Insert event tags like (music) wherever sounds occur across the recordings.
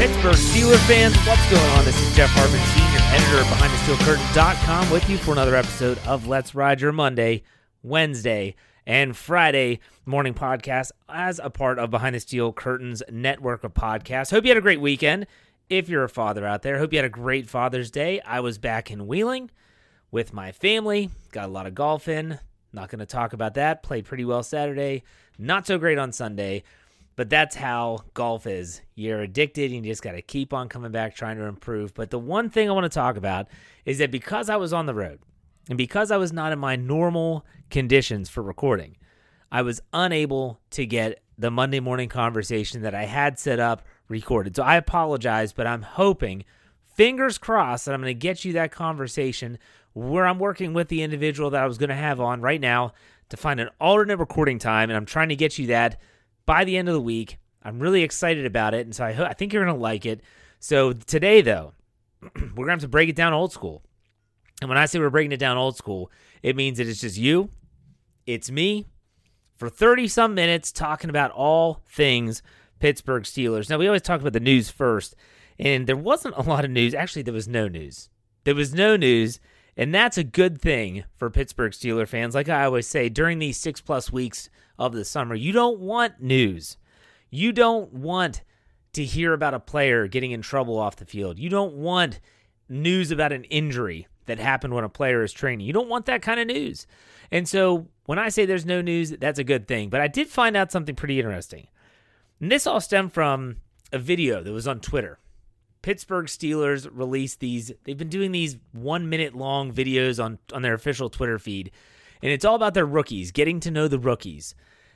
Pittsburgh Steelers fans, what's going on? This is Jeff Hartman, senior editor of BehindTheSteelCurtain.com, with you for another episode of Let's Ride Your Monday, Wednesday, and Friday morning podcast as a part of Behind the Steel Curtains network of podcasts. Hope you had a great weekend. If you're a father out there, hope you had a great Father's Day. I was back in Wheeling with my family, got a lot of golf in. Not going to talk about that. Played pretty well Saturday, not so great on Sunday. But that's how golf is. You're addicted and you just got to keep on coming back trying to improve. But the one thing I want to talk about is that because I was on the road and because I was not in my normal conditions for recording, I was unable to get the Monday morning conversation that I had set up recorded. So I apologize, but I'm hoping, fingers crossed, that I'm going to get you that conversation where I'm working with the individual that I was going to have on right now to find an alternate recording time. And I'm trying to get you that by the end of the week. I'm really excited about it, and so I, ho- I think you're going to like it. So today, though, (clears throat) we're going to have to break it down old school. And when I say we're breaking it down old school, it means that it's just you, it's me, for 30 some minutes talking about all things Pittsburgh Steelers. Now, we always talk about the news first, and there wasn't a lot of news. Actually, there was no news. There was no news, and that's a good thing for Pittsburgh Steeler fans. Like I always say, during these six plus weeks of the summer. You don't want news. You don't want to hear about a player getting in trouble off the field. You don't want news about an injury that happened when a player is training. You don't want that kind of news. And so when I say there's no news, that's a good thing. But I did find out something pretty interesting. And this all stemmed from a video that was on Twitter. Pittsburgh Steelers released these, they've been doing these one minute long videos on, on their official Twitter feed. And it's all about their rookies, getting to know the rookies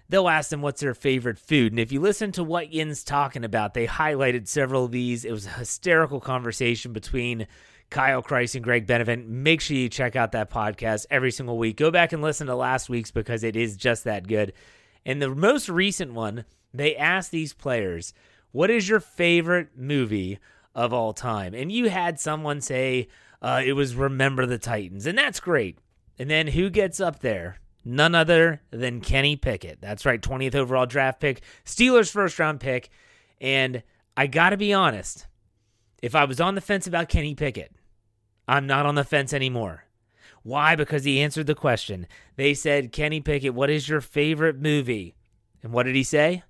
they'll ask them what's their favorite food. And if you listen to what Yin's talking about, they highlighted several of these. It was a hysterical conversation between Kyle Kreis and Greg Benevent. Make sure you check out that podcast every single week. Go back and listen to last week's because it is just that good. And the most recent one, they asked these players, What is your favorite movie of all time? And you had someone say uh, it was Remember the Titans. And that's great. And then who gets up there? none other than Kenny Pickett. That's right, 20th overall draft pick, Steelers first round pick. And I got to be honest, if I was on the fence about Kenny Pickett, I'm not on the fence anymore. Why? Because he answered the question. They said, Kenny Pickett, what is your favorite movie? And what did he say?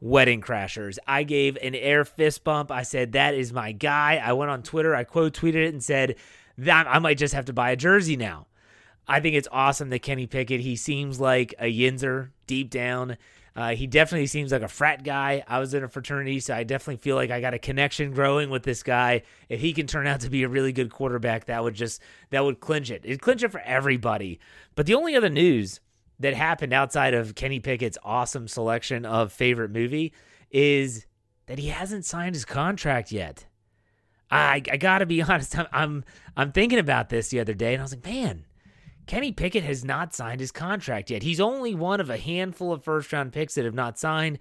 Wedding Crashers. I gave an air fist bump. I said, that is my guy. I went on Twitter, I quote tweeted it and said, that I might just have to buy a jersey now. I think it's awesome that Kenny Pickett, he seems like a Yinzer deep down. Uh, he definitely seems like a frat guy. I was in a fraternity, so I definitely feel like I got a connection growing with this guy. If he can turn out to be a really good quarterback, that would just that would clinch it. It'd clinch it for everybody. But the only other news that happened outside of Kenny Pickett's awesome selection of favorite movie is that he hasn't signed his contract yet. I I gotta be (laughs) honest. I'm I'm, I'm thinking about this the other day, and I was like, man Kenny Pickett has not signed his contract yet. He's only one of a handful of first round picks that have not signed.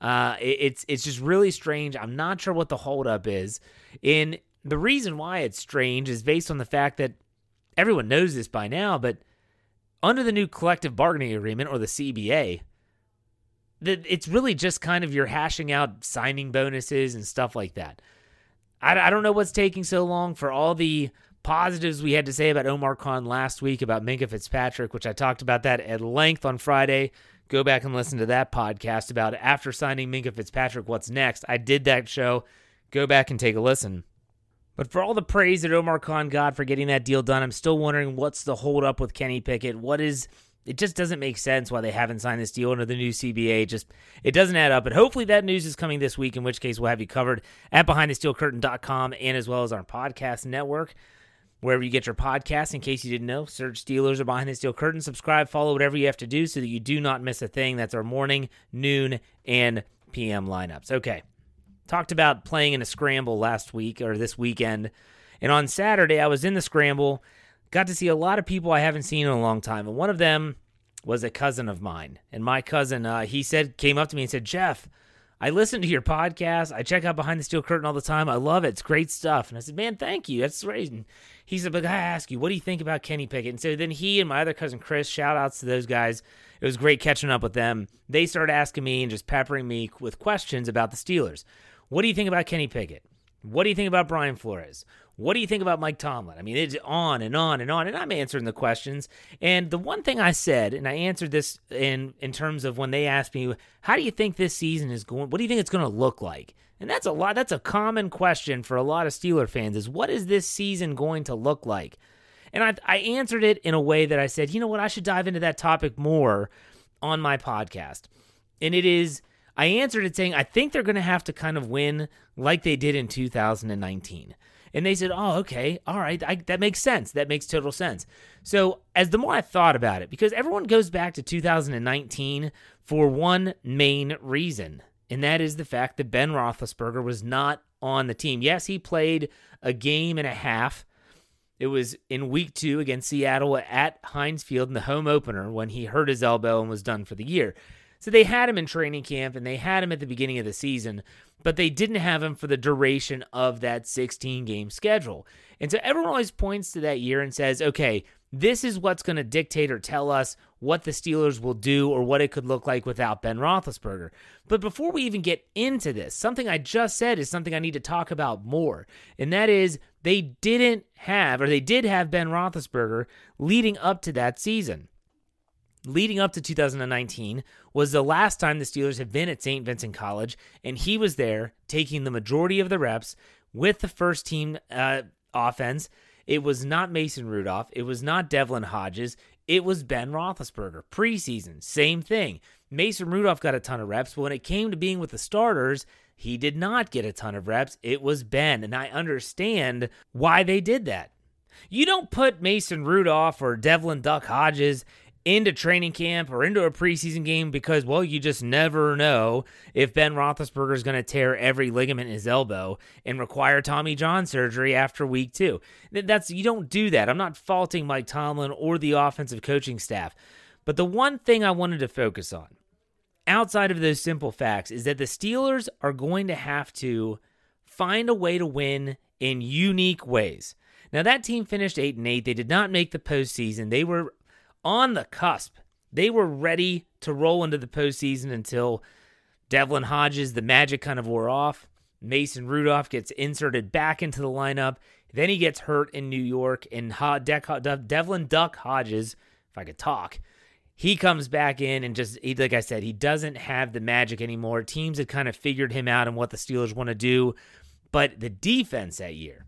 Uh, it, it's it's just really strange. I'm not sure what the holdup is. And the reason why it's strange is based on the fact that everyone knows this by now, but under the new collective bargaining agreement or the CBA, that it's really just kind of you're hashing out signing bonuses and stuff like that. I, I don't know what's taking so long for all the positives we had to say about Omar Khan last week about Minkah Fitzpatrick, which I talked about that at length on Friday. Go back and listen to that podcast about after signing Minkah Fitzpatrick, what's next. I did that show. Go back and take a listen. But for all the praise that Omar Khan got for getting that deal done, I'm still wondering what's the holdup with Kenny Pickett. What is it just doesn't make sense why they haven't signed this deal under the new CBA. Just it doesn't add up. But hopefully that news is coming this week, in which case we'll have you covered at behindthesteelcurtain.com and as well as our podcast network wherever you get your podcasts. In case you didn't know, search Steelers or Behind the Steel Curtain. Subscribe, follow whatever you have to do so that you do not miss a thing. That's our morning, noon, and PM lineups. Okay. Talked about playing in a scramble last week or this weekend. And on Saturday, I was in the scramble, got to see a lot of people I haven't seen in a long time. And one of them was a cousin of mine. And my cousin, uh, he said, came up to me and said, Jeff, I listen to your podcast. I check out Behind the Steel Curtain all the time. I love it. It's great stuff. And I said, man, thank you. That's great. And he said, but I ask you, what do you think about Kenny Pickett? And so then he and my other cousin Chris, shout outs to those guys. It was great catching up with them. They started asking me and just peppering me with questions about the Steelers. What do you think about Kenny Pickett? What do you think about Brian Flores? What do you think about Mike Tomlin? I mean, it's on and on and on, and I'm answering the questions. And the one thing I said, and I answered this in in terms of when they asked me, "How do you think this season is going? What do you think it's going to look like?" And that's a lot. That's a common question for a lot of Steeler fans: is what is this season going to look like? And I, I answered it in a way that I said, you know what, I should dive into that topic more on my podcast. And it is, I answered it saying, I think they're going to have to kind of win like they did in 2019. And they said, "Oh, okay, all right, I, that makes sense. That makes total sense." So as the more I thought about it, because everyone goes back to 2019 for one main reason, and that is the fact that Ben Roethlisberger was not on the team. Yes, he played a game and a half. It was in week two against Seattle at Heinz Field in the home opener when he hurt his elbow and was done for the year. So they had him in training camp and they had him at the beginning of the season, but they didn't have him for the duration of that 16 game schedule. And so everyone always points to that year and says, okay, this is what's going to dictate or tell us what the Steelers will do or what it could look like without Ben Roethlisberger. But before we even get into this, something I just said is something I need to talk about more. And that is they didn't have, or they did have Ben Roethlisberger leading up to that season leading up to 2019 was the last time the Steelers had been at St. Vincent College, and he was there taking the majority of the reps with the first team uh, offense. It was not Mason Rudolph. It was not Devlin Hodges. It was Ben Roethlisberger. Preseason, same thing. Mason Rudolph got a ton of reps, but when it came to being with the starters, he did not get a ton of reps. It was Ben, and I understand why they did that. You don't put Mason Rudolph or Devlin Duck Hodges into training camp or into a preseason game because, well, you just never know if Ben Roethlisberger is going to tear every ligament in his elbow and require Tommy John surgery after week two. That's you don't do that. I'm not faulting Mike Tomlin or the offensive coaching staff, but the one thing I wanted to focus on, outside of those simple facts, is that the Steelers are going to have to find a way to win in unique ways. Now that team finished eight and eight. They did not make the postseason. They were on the cusp. They were ready to roll into the postseason until Devlin Hodges, the magic kind of wore off. Mason Rudolph gets inserted back into the lineup. Then he gets hurt in New York, and Devlin Duck Hodges, if I could talk, he comes back in and just, like I said, he doesn't have the magic anymore. Teams had kind of figured him out and what the Steelers want to do. But the defense that year,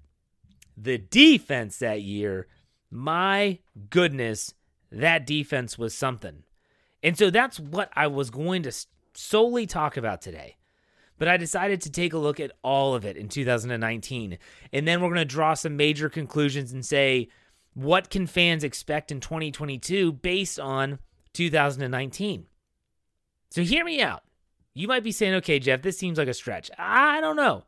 the defense that year, my goodness, that defense was something. And so that's what I was going to solely talk about today. But I decided to take a look at all of it in 2019. And then we're going to draw some major conclusions and say, what can fans expect in 2022 based on 2019? So hear me out. You might be saying, okay, Jeff, this seems like a stretch. I don't know.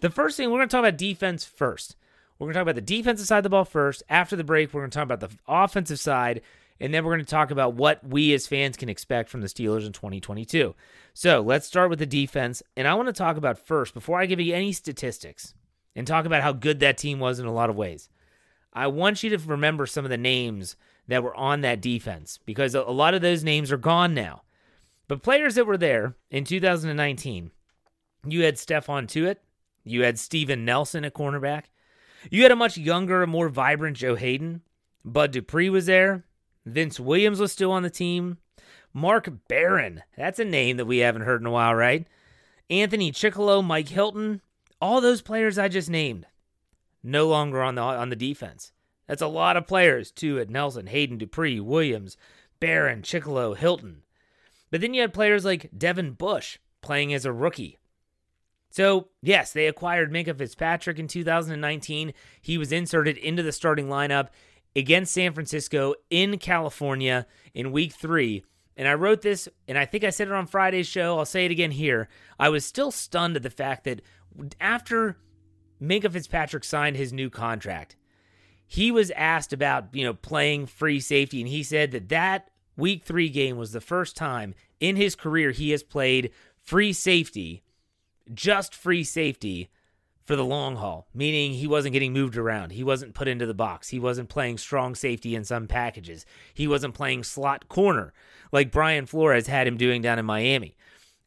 The first thing, we're going to talk about defense first. We're going to talk about the defensive side of the ball first. After the break, we're going to talk about the offensive side. And then we're going to talk about what we as fans can expect from the Steelers in 2022. So let's start with the defense. And I want to talk about first, before I give you any statistics and talk about how good that team was in a lot of ways, I want you to remember some of the names that were on that defense because a lot of those names are gone now. But players that were there in 2019, you had Stephon Tuitt, you had Steven Nelson at cornerback, you had a much younger, more vibrant Joe Haden. Bud Dupree was there. Vince Williams was still on the team. Mark Barron, that's a name that we haven't heard in a while, right? Anthony Chickillo, Mike Hilton, all those players I just named, no longer on the on the defense. That's a lot of players too at Nelson, Hayden, Dupree, Williams, Barron, Chickillo, Hilton. But then you had players like Devin Bush playing as a rookie. So, yes, they acquired Minkah Fitzpatrick in 2019. He was inserted into the starting lineup against San Francisco in California in week three. And I wrote this, and I think I said it on Friday's show. I'll say it again here. I was still stunned at the fact that after Minkah Fitzpatrick signed his new contract, he was asked about, you know, playing free safety, and he said that that week three game was the first time in his career he has played free safety, just free safety for the long haul, meaning he wasn't getting moved around. He wasn't put into the box. He wasn't playing strong safety in some packages. He wasn't playing slot corner like Brian Flores had him doing down in Miami.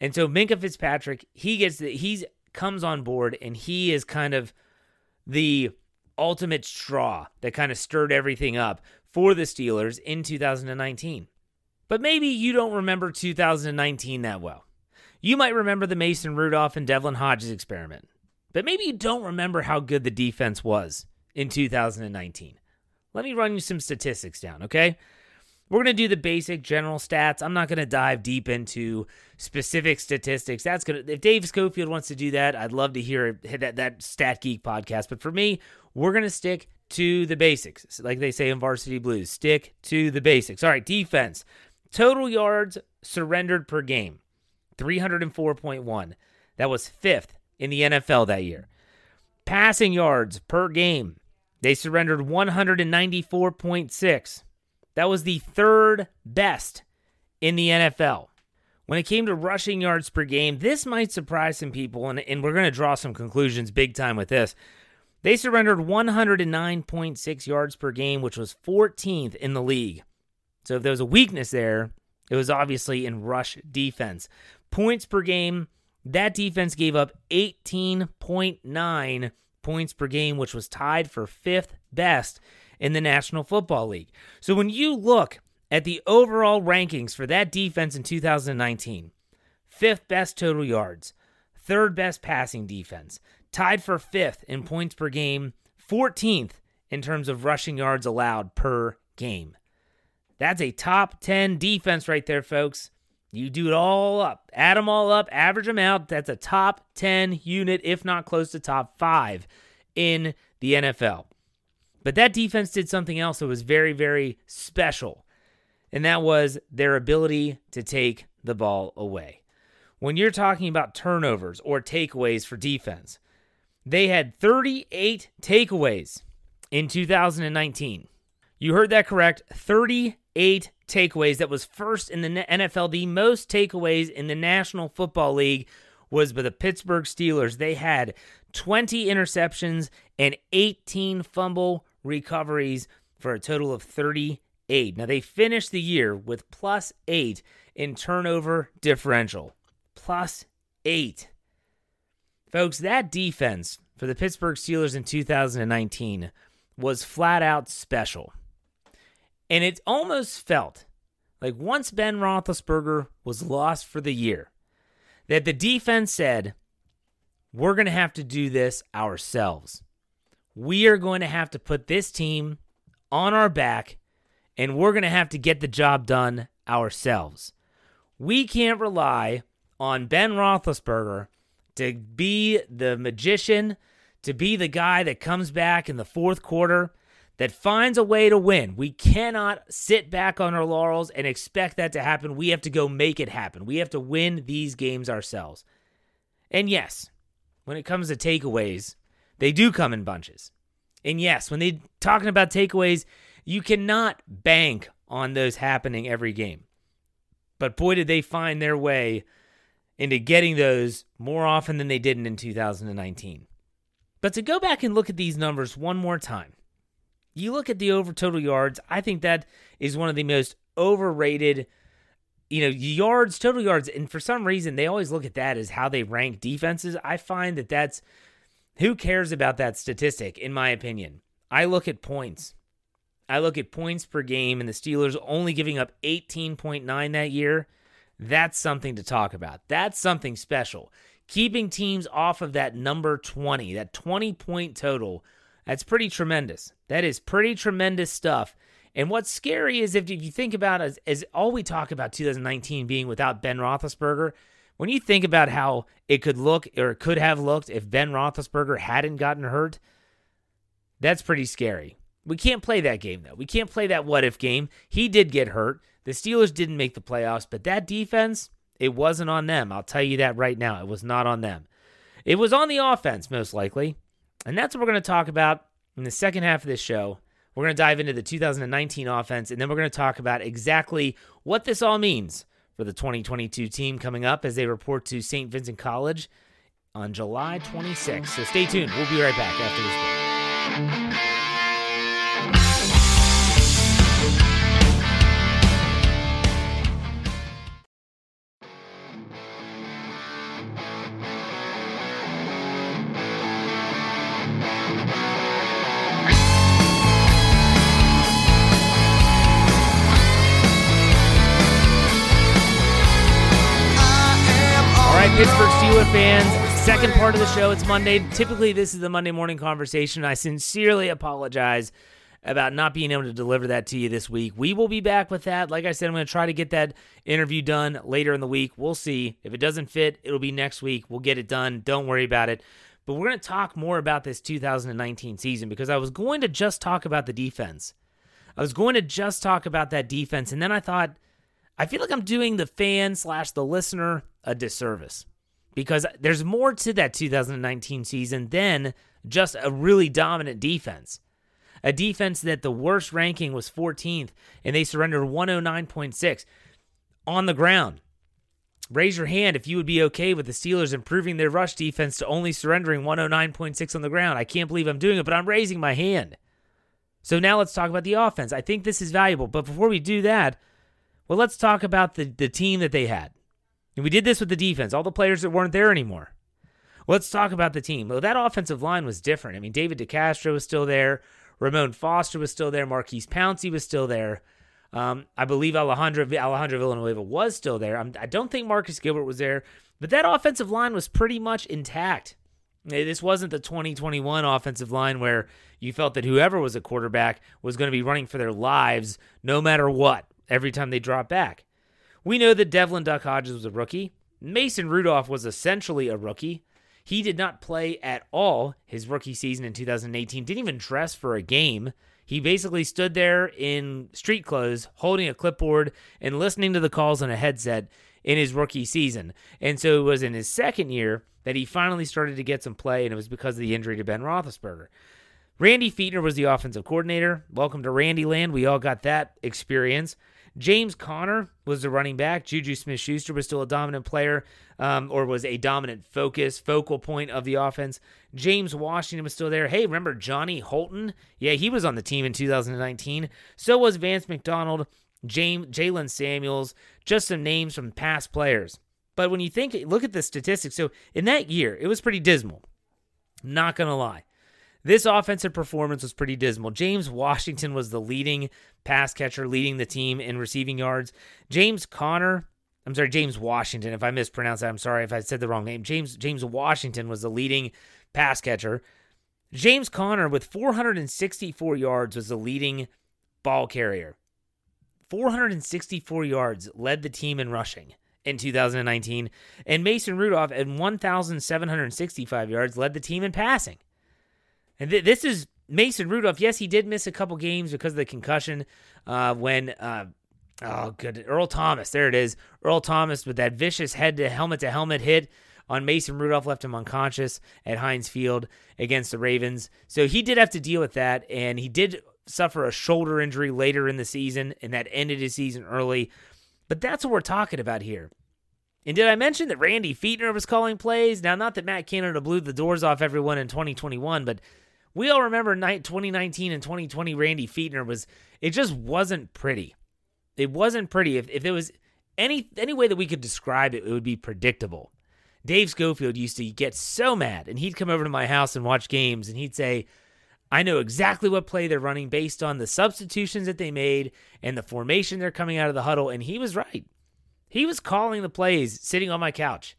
And so Minkah Fitzpatrick, he gets the, he's comes on board and he is kind of the ultimate straw that kind of stirred everything up for the Steelers in 2019. But maybe you don't remember 2019 that well. You might remember the Mason Rudolph and Devlin Hodges experiment, but maybe you don't remember how good the defense was in 2019. Let me run you some statistics down, okay? We're going to do the basic general stats. I'm not going to dive deep into specific statistics. That's going to if Dave Schofield wants to do that, I'd love to hear that that Stat Geek podcast. But for me, we're going to stick to the basics. Like they say in Varsity Blues, stick to the basics. All right, defense. Total yards surrendered per game, 304.1. That was 5th in the NFL that year. Passing yards per game, they surrendered 194.6. That was the third best in the NFL. When it came to rushing yards per game, this might surprise some people, and, and we're going to draw some conclusions big time with this. They surrendered 109.6 yards per game, which was 14th in the league. So if there was a weakness there, it was obviously in rush defense. Points per game, that defense gave up 18.9 points per game, which was tied for fifth best in the National Football League. So when you look at the overall rankings for that defense in 2019, fifth best total yards, third best passing defense, tied for fifth in points per game, 14th in terms of rushing yards allowed per game. That's a top 10 defense right there, folks. You do it all up, add them all up, average them out. That's a top 10 unit, if not close to top five in the NFL. But that defense did something else that was very, very special, and that was their ability to take the ball away. When you're talking about turnovers or takeaways for defense, they had 38 takeaways in 2019. You heard that correct 38 takeaways. That was first in the NFL. The most takeaways in the National Football League was by the Pittsburgh Steelers. They had 20 interceptions and 18 fumble recoveries for a total of 38. Now, they finished the year with plus eight in turnover differential. Plus eight. Folks, that defense for the Pittsburgh Steelers in 2019 was flat out special. And it almost felt like once Ben Roethlisberger was lost for the year, that the defense said, we're going to have to do this ourselves we are going to have to put this team on our back and we're going to have to get the job done ourselves. We can't rely on Ben Roethlisberger to be the magician, to be the guy that comes back in the fourth quarter, that finds a way to win. We cannot sit back on our laurels and expect that to happen. We have to go make it happen. We have to win these games ourselves. And yes, when it comes to takeaways, they do come in bunches. And yes, when they talking about takeaways, you cannot bank on those happening every game. But boy, did they find their way into getting those more often than they didn't in 2019. But to go back and look at these numbers one more time, you look at the over total yards, I think that is one of the most overrated, you know, yards, total yards. And for some reason, they always look at that as how they rank defenses. I find that that's who cares about that statistic, in my opinion? I look at points. I look at points per game, and the Steelers only giving up 18.9 that year. That's something to talk about. That's something special. Keeping teams off of that number 20, that 20 point total, that's pretty tremendous. That is pretty tremendous stuff. And what's scary is if you think about as, as all we talk about 2019 being without Ben Roethlisberger, when you think about how it could look or it could have looked if Ben Roethlisberger hadn't gotten hurt, that's pretty scary. We can't play that game, though. We can't play that what if game. He did get hurt. The Steelers didn't make the playoffs, but that defense, it wasn't on them. I'll tell you that right now. It was not on them. It was on the offense, most likely. And that's what we're going to talk about in the second half of this show. We're going to dive into the 2019 offense, and then we're going to talk about exactly what this all means for the 2022 team coming up as they report to St. Vincent College on July 26th. So stay tuned. We'll be right back after this break. Steelers fans, second part of the show. It's Monday. Typically, this is the Monday morning conversation. I sincerely apologize about not being able to deliver that to you this week. We will be back with that. Like I said, I'm going to try to get that interview done later in the week. We'll see. If it doesn't fit, it'll be next week. We'll get it done. Don't worry about it. But we're going to talk more about this 2019 season because I was going to just talk about the defense. I was going to just talk about that defense. And then I thought, I feel like I'm doing the fan slash the listener a disservice because there's more to that 2019 season than just a really dominant defense. A defense that the worst ranking was 14th and they surrendered 109.6 on the ground. Raise your hand if you would be okay with the Steelers improving their rush defense to only surrendering 109.6 on the ground. I can't believe I'm doing it, but I'm raising my hand. So now let's talk about the offense. I think this is valuable, but before we do that, well, let's talk about the, the team that they had. And we did this with the defense, all the players that weren't there anymore. Let's talk about the team. Well, that offensive line was different. I mean, David DeCastro was still there. Ramon Foster was still there. Maurkice Pouncey was still there. Um, I believe Alejandro, Alejandro Villanueva was still there. I'm, I do not think Marcus Gilbert was there, but that offensive line was pretty much intact. This wasn't the 2021 offensive line where you felt that whoever was a quarterback was going to be running for their lives no matter what every time they dropped back. We know that Devlin Duck Hodges was a rookie. Mason Rudolph was essentially a rookie. He did not play at all his rookie season in 2018, didn't even dress for a game. He basically stood there in street clothes, holding a clipboard and listening to the calls on a headset in his rookie season. And so it was in his second year that he finally started to get some play, and it was because of the injury to Ben Roethlisberger. Randy Fichtner was the offensive coordinator. Welcome to Randy Land. We all got that experience. James Conner was the running back. Juju Smith Schuster was still a dominant player um, or was a dominant focus, focal point of the offense. James Washington was still there. Hey, remember Johnny Holton? Yeah, he was on the team in 2019. So was Vance McDonald, James, Jaylen Samuels, just some names from past players. But when you think, look at the statistics. So in that year, it was pretty dismal. Not going to lie. This offensive performance was pretty dismal. James Washington was the leading pass catcher, leading the team in receiving yards. James Conner, I'm sorry, James Washington. If I mispronounced that, I'm sorry if I said the wrong name. James James Washington was the leading pass catcher. James Conner with 464 yards was the leading ball carrier. 464 yards led the team in rushing in 2019, and Mason Rudolph at 1,765 yards led the team in passing. And th- this is Mason Rudolph. Yes, he did miss a couple games because of the concussion uh, when. Uh, oh, good. Earl Thomas. There it is. Earl Thomas with that vicious head to helmet to helmet hit on Mason Rudolph left him unconscious at Heinz Field against the Ravens. So he did have to deal with that, and he did suffer a shoulder injury later in the season, and that ended his season early. But that's what we're talking about here. And did I mention that Randy Fichtner was calling plays? Now, not that Matt Canada blew the doors off everyone in 2021, but we all remember night 2019 and 2020 Randy Fichtner was it just wasn't pretty. It wasn't pretty. If if it was any any way that we could describe it, it would be predictable. Dave Schofield used to get so mad and he'd come over to my house and watch games and he'd say, I know exactly what play they're running based on the substitutions that they made and the formation they're coming out of the huddle. And he was right. He was calling the plays sitting on my couch.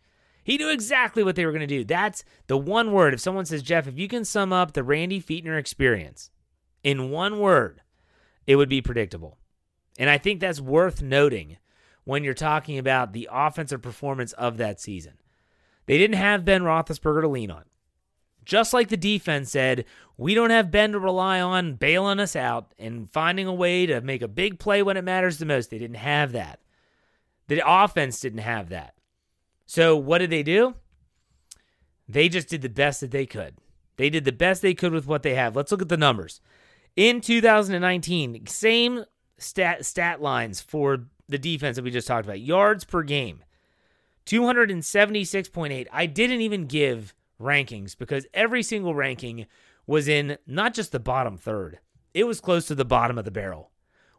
He knew exactly what they were going to do. That's the one word. If someone says, Jeff, if you can sum up the Randy Fichtner experience in one word, it would be predictable. And I think that's worth noting when you're talking about the offensive performance of that season. They didn't have Ben Roethlisberger to lean on. Just like the defense said, we don't have Ben to rely on bailing us out and finding a way to make a big play when it matters the most. They didn't have that. The offense didn't have that. So what did they do? They just did the best that they could. They did the best they could with what they have. Let's look at the numbers. In 2019, same stat stat lines for the defense that we just talked about. Yards per game, 276.8. I didn't even give rankings because every single ranking was in not just the bottom third, it was close to the bottom of the barrel.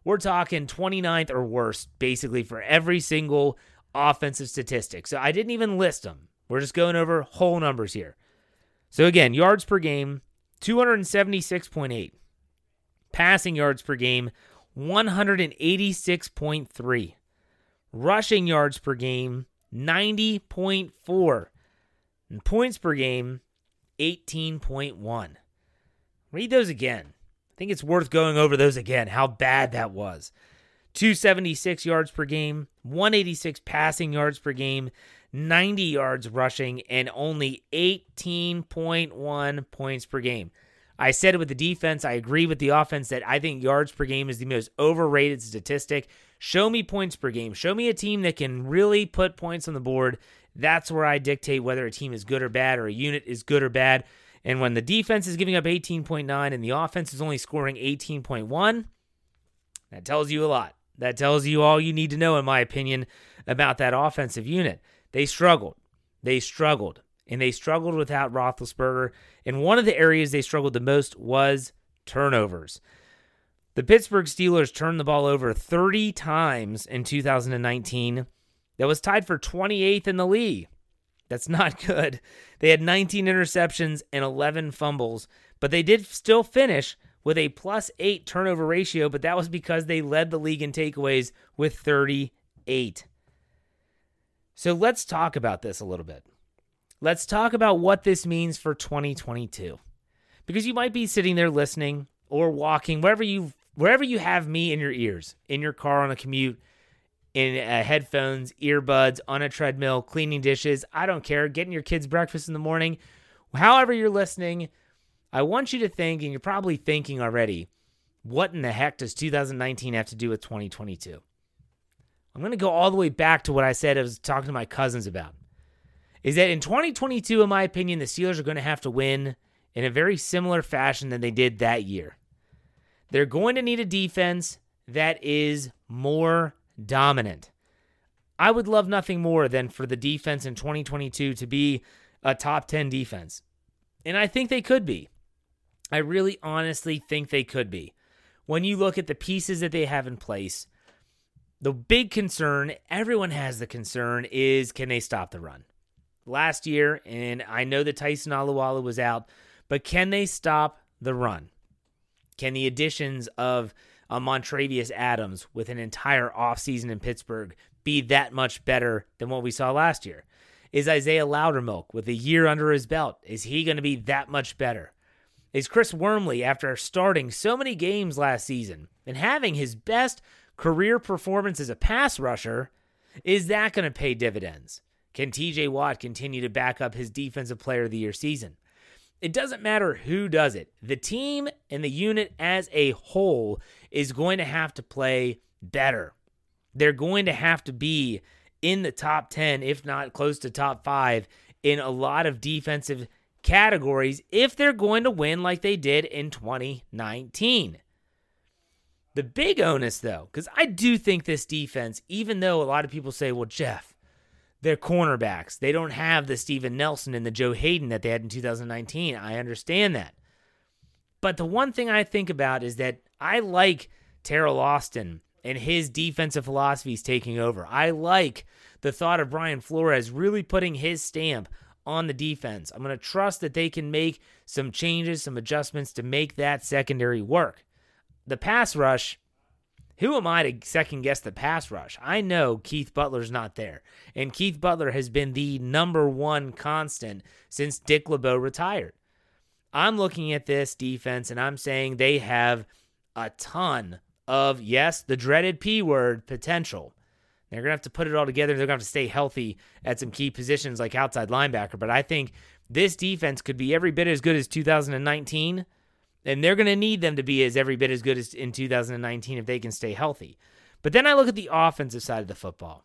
We're talking 29th or worse, basically, for every single offensive statistics. So I didn't even list them. We're just going over whole numbers here. So again, yards per game, 276.8. Passing yards per game, 186.3. Rushing yards per game, 90.4. And points per game, 18.1. Read those again. I think it's worth going over those again, how bad that was. 276 yards per game, 186 passing yards per game, 90 yards rushing, and only 18.1 points per game. I said it with the defense. I agree with the offense that I think yards per game is the most overrated statistic. Show me points per game. Show me a team that can really put points on the board. That's where I dictate whether a team is good or bad or a unit is good or bad. And when the defense is giving up 18.9 and the offense is only scoring 18.1, that tells you a lot. That tells you all you need to know, in my opinion, about that offensive unit. They struggled. They struggled. And they struggled without Roethlisberger. And one of the areas they struggled the most was turnovers. The Pittsburgh Steelers turned the ball over 30 times in 2019. That was tied for 28th in the league. That's not (laughs) good. They had 19 interceptions and 11 fumbles, but they did still finish with a plus eight turnover ratio, but that was because they led the league in takeaways with 38. So let's talk about this a little bit. Let's talk about what this means for 2022. Because you might be sitting there listening or walking wherever you wherever you have me in your ears, in your car on a commute, in uh, headphones, earbuds, on a treadmill, cleaning dishes. I don't care. Getting your kids breakfast in the morning. However, you're listening, I want you to think, and you're probably thinking already, what in the heck does 2019 have to do with 2022? I'm going to go all the way back to what I said I was talking to my cousins about. Is that in 2022, in my opinion, the Steelers are going to have to win in a very similar fashion than they did that year. They're going to need a defense that is more dominant. I would love nothing more than for the defense in 2022 to be a top 10 defense. And I think they could be. I really honestly think they could be. When you look at the pieces that they have in place, the big concern, everyone has the concern, is can they stop the run? Last year, and I know that Tyson Alualu was out, but can they stop the run? Can the additions of uh, Montravius Adams with an entire offseason in Pittsburgh be that much better than what we saw last year? Is Isaiah Loudermilk with a year under his belt, is he going to be that much better? Is Chris Wormley, after starting so many games last season and having his best career performance as a pass rusher, is that going to pay dividends? Can TJ Watt continue to back up his Defensive Player of the Year season? It doesn't matter who does it. The team and the unit as a whole is going to have to play better. They're going to have to be in the top 10, if not close to top five, in a lot of defensive categories if they're going to win like they did in 2019. The big onus, though, because I do think this defense, even though a lot of people say, well, Jeff, they're cornerbacks. They don't have the Steven Nelson and the Joe Haden that they had in 2019. I understand that. But the one thing I think about is that I like Teryl Austin and his defensive philosophies taking over. I like the thought of Brian Flores really putting his stamp on the defense. I'm going to trust that they can make some changes, some adjustments to make that secondary work. The pass rush, who am I to second guess the pass rush? I know Keith Butler's not there. And Keith Butler has been the number one constant since Dick LeBeau retired. I'm looking at this defense and I'm saying they have a ton of, yes, the dreaded P word potential. They're going to have to put it all together. They're going to have to stay healthy at some key positions like outside linebacker. But I think this defense could be every bit as good as 2019 and they're going to need them to be as every bit as good as in 2019 if they can stay healthy. But then I look at the offensive side of the football.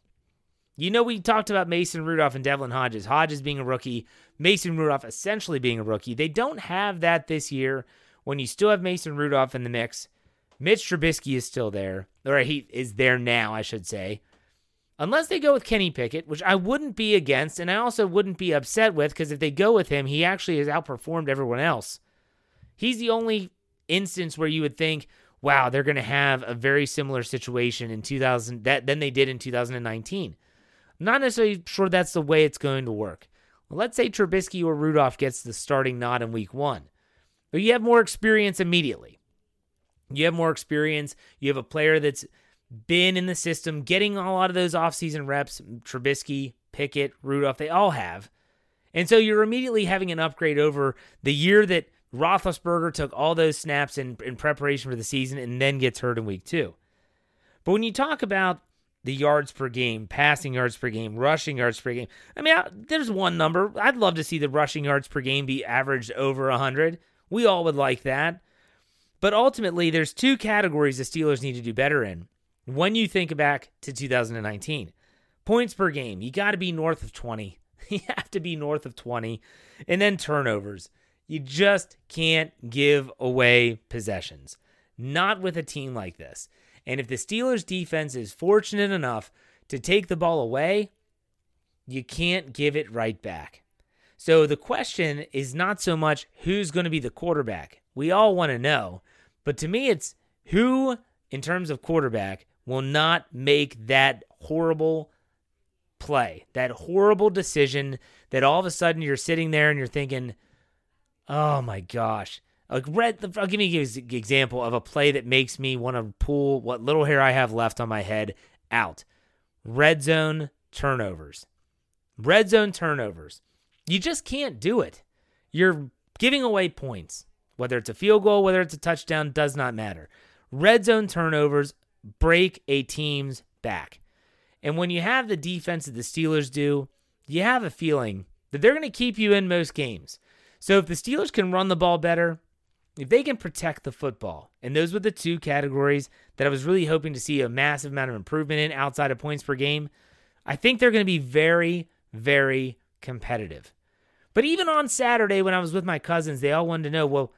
You know, we talked about Mason Rudolph and Devlin Hodges. Hodges being a rookie, Mason Rudolph essentially being a rookie. They don't have that this year when you still have Mason Rudolph in the mix. Mitch Trubisky is still there, or he is there now, I should say. Unless they go with Kenny Pickett, which I wouldn't be against, and I also wouldn't be upset with, because if they go with him, he actually has outperformed everyone else. He's the only instance where you would think, wow, they're going to have a very similar situation in 2000 that than they did in 2019. Not necessarily sure that's the way it's going to work. Well, let's say Trubisky or Rudolph gets the starting nod in week one. But you have more experience immediately. You have more experience. You have a player that's been in the system, getting a lot of those offseason reps. Trubisky, Pickett, Rudolph, they all have. And so you're immediately having an upgrade over the year that Roethlisberger took all those snaps in, in preparation for the season and then gets hurt in week two. But when you talk about the yards per game, passing yards per game, rushing yards per game, I mean, I, there's one number. I'd love to see the rushing yards per game be averaged over 100. We all would like that. But ultimately, there's two categories the Steelers need to do better in when you think back to 2019. Points per game, you got to be north of 20. (laughs) you have to be north of 20. And then turnovers. You just can't give away possessions. Not with a team like this. And if the Steelers defense is fortunate enough to take the ball away, you can't give it right back. So the question is not so much who's going to be the quarterback. We all want to know. But to me, it's who, in terms of quarterback, will not make that horrible play, that horrible decision that all of a sudden you're sitting there and you're thinking, Oh my gosh. Like red, I'll give you an example of a play that makes me want to pull what little hair I have left on my head out. Red zone turnovers. Red zone turnovers. You just can't do it. You're giving away points. Whether it's a field goal, whether it's a touchdown, does not matter. Red zone turnovers break a team's back. And when you have the defense that the Steelers do, you have a feeling that they're going to keep you in most games. So if the Steelers can run the ball better, if they can protect the football, and those were the two categories that I was really hoping to see a massive amount of improvement in outside of points per game, I think they're going to be very, very competitive. But even on Saturday, when I was with my cousins, they all wanted to know well,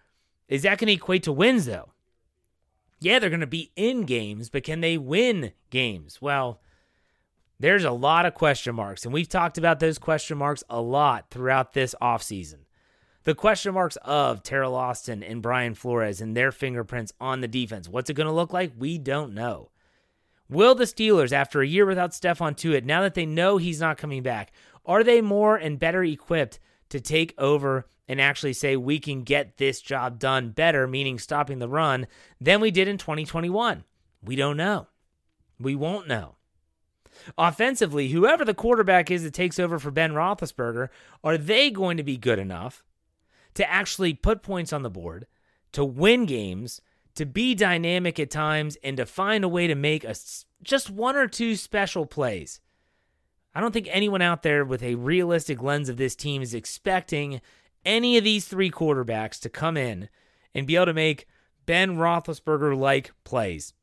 is that going to equate to wins, though? Yeah, they're going to be in games, but can they win games? Well, there's a lot of question marks, and we've talked about those question marks a lot throughout this offseason. The question marks of Teryl Austin and Brian Flores and their fingerprints on the defense. What's it going to look like? We don't know. Will the Steelers, after a year without Stephon Tuitt, now that they know he's not coming back, are they more and better equipped to take over and actually say we can get this job done better, meaning stopping the run, than we did in 2021? We don't know. We won't know. Offensively, whoever the quarterback is that takes over for Ben Roethlisberger, are they going to be good enough to actually put points on the board, to win games, to be dynamic at times, and to find a way to make a, just one or two special plays. I don't think anyone out there with a realistic lens of this team is expecting any of these three quarterbacks to come in and be able to make Ben Roethlisberger like plays.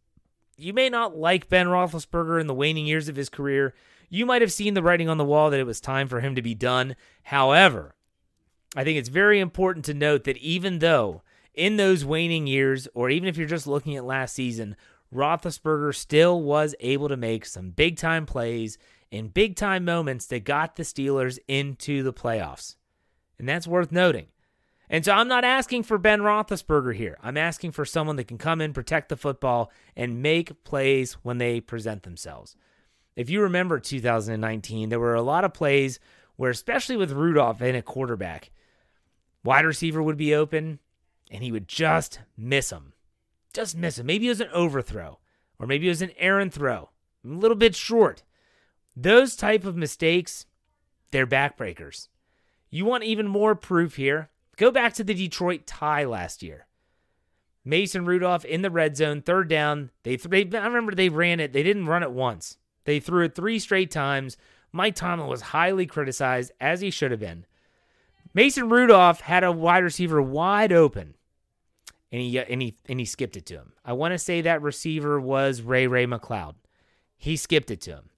You may not like Ben Roethlisberger in the waning years of his career. You might have seen the writing on the wall that it was time for him to be done. However, I think it's very important to note that even though in those waning years, or even if you're just looking at last season, Roethlisberger still was able to make some big time plays in big time moments that got the Steelers into the playoffs. And that's worth noting. And so I'm not asking for Ben Roethlisberger here. I'm asking for someone that can come in, protect the football, and make plays when they present themselves. If you remember 2019, there were a lot of plays where, especially with Rudolph in a quarterback, Wide receiver would be open, and he would just miss him. Just miss him. Maybe it was an overthrow, or maybe it was an errant throw, a little bit short. Those type of mistakes, they're backbreakers. You want even more proof here? Go back to the Detroit tie last year. Mason Rudolph in the red zone, third down. They, they I remember they ran it. They didn't run it once. They threw it three straight times. Mike Tomlin was highly criticized, as he should have been. Mason Rudolph had a wide receiver wide open, and he and he and he skipped it to him. I want to say that receiver was Ray Ray McCloud. He skipped it to him.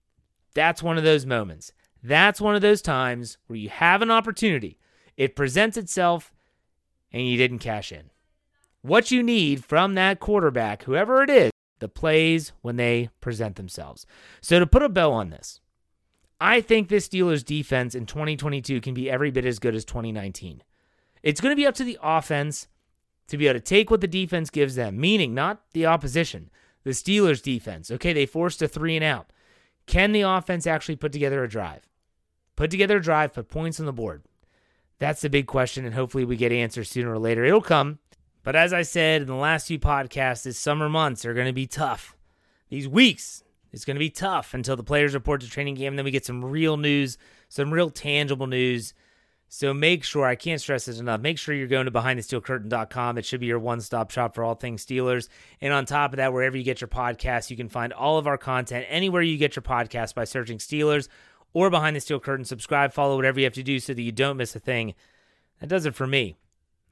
That's one of those moments. That's one of those times where you have an opportunity. It presents itself, and you didn't cash in. what you need from that quarterback, whoever it is, the plays when they present themselves. So, to put a bow on this, I think this Steelers defense in 2022 can be every bit as good as 2019. It's going to be up to the offense to be able to take what the defense gives them, meaning not the opposition, the Steelers defense. Okay, they forced a three and out. Can the offense actually put together a drive? Put together a drive, put points on the board. That's the big question, and hopefully we get answers sooner or later. It'll come. But as I said in the last few podcasts, these summer months are going to be tough. These weeks, it's going to be tough until the players report to training camp. Then we get some real news, some real tangible news. So make sure, I can't stress this enough, make sure you're going to behindthesteelcurtain.com. It should be your one stop shop for all things Steelers. And on top of that, wherever you get your podcasts, you can find all of our content anywhere you get your podcast by searching Steelers or Behind the Steel Curtain. Subscribe, follow, whatever you have to do so that you don't miss a thing. That does it for me.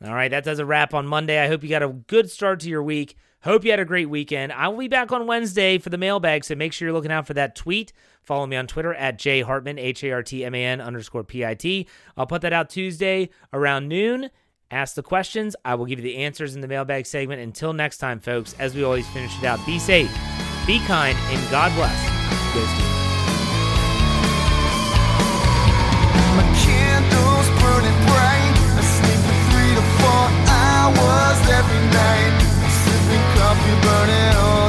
All right, that does a wrap on Monday. I hope you got a good start to your week. Hope you had a great weekend. I will be back on Wednesday for the mailbag, so make sure you're looking out for that tweet. Follow me on Twitter at J Hartman, H A R T M A N underscore P I T. I'll put that out Tuesday around noon. Ask the questions. I will give you the answers in the mailbag segment. Until next time, folks, as we always finish it out, be safe, be kind, and God bless. Go. you burn it all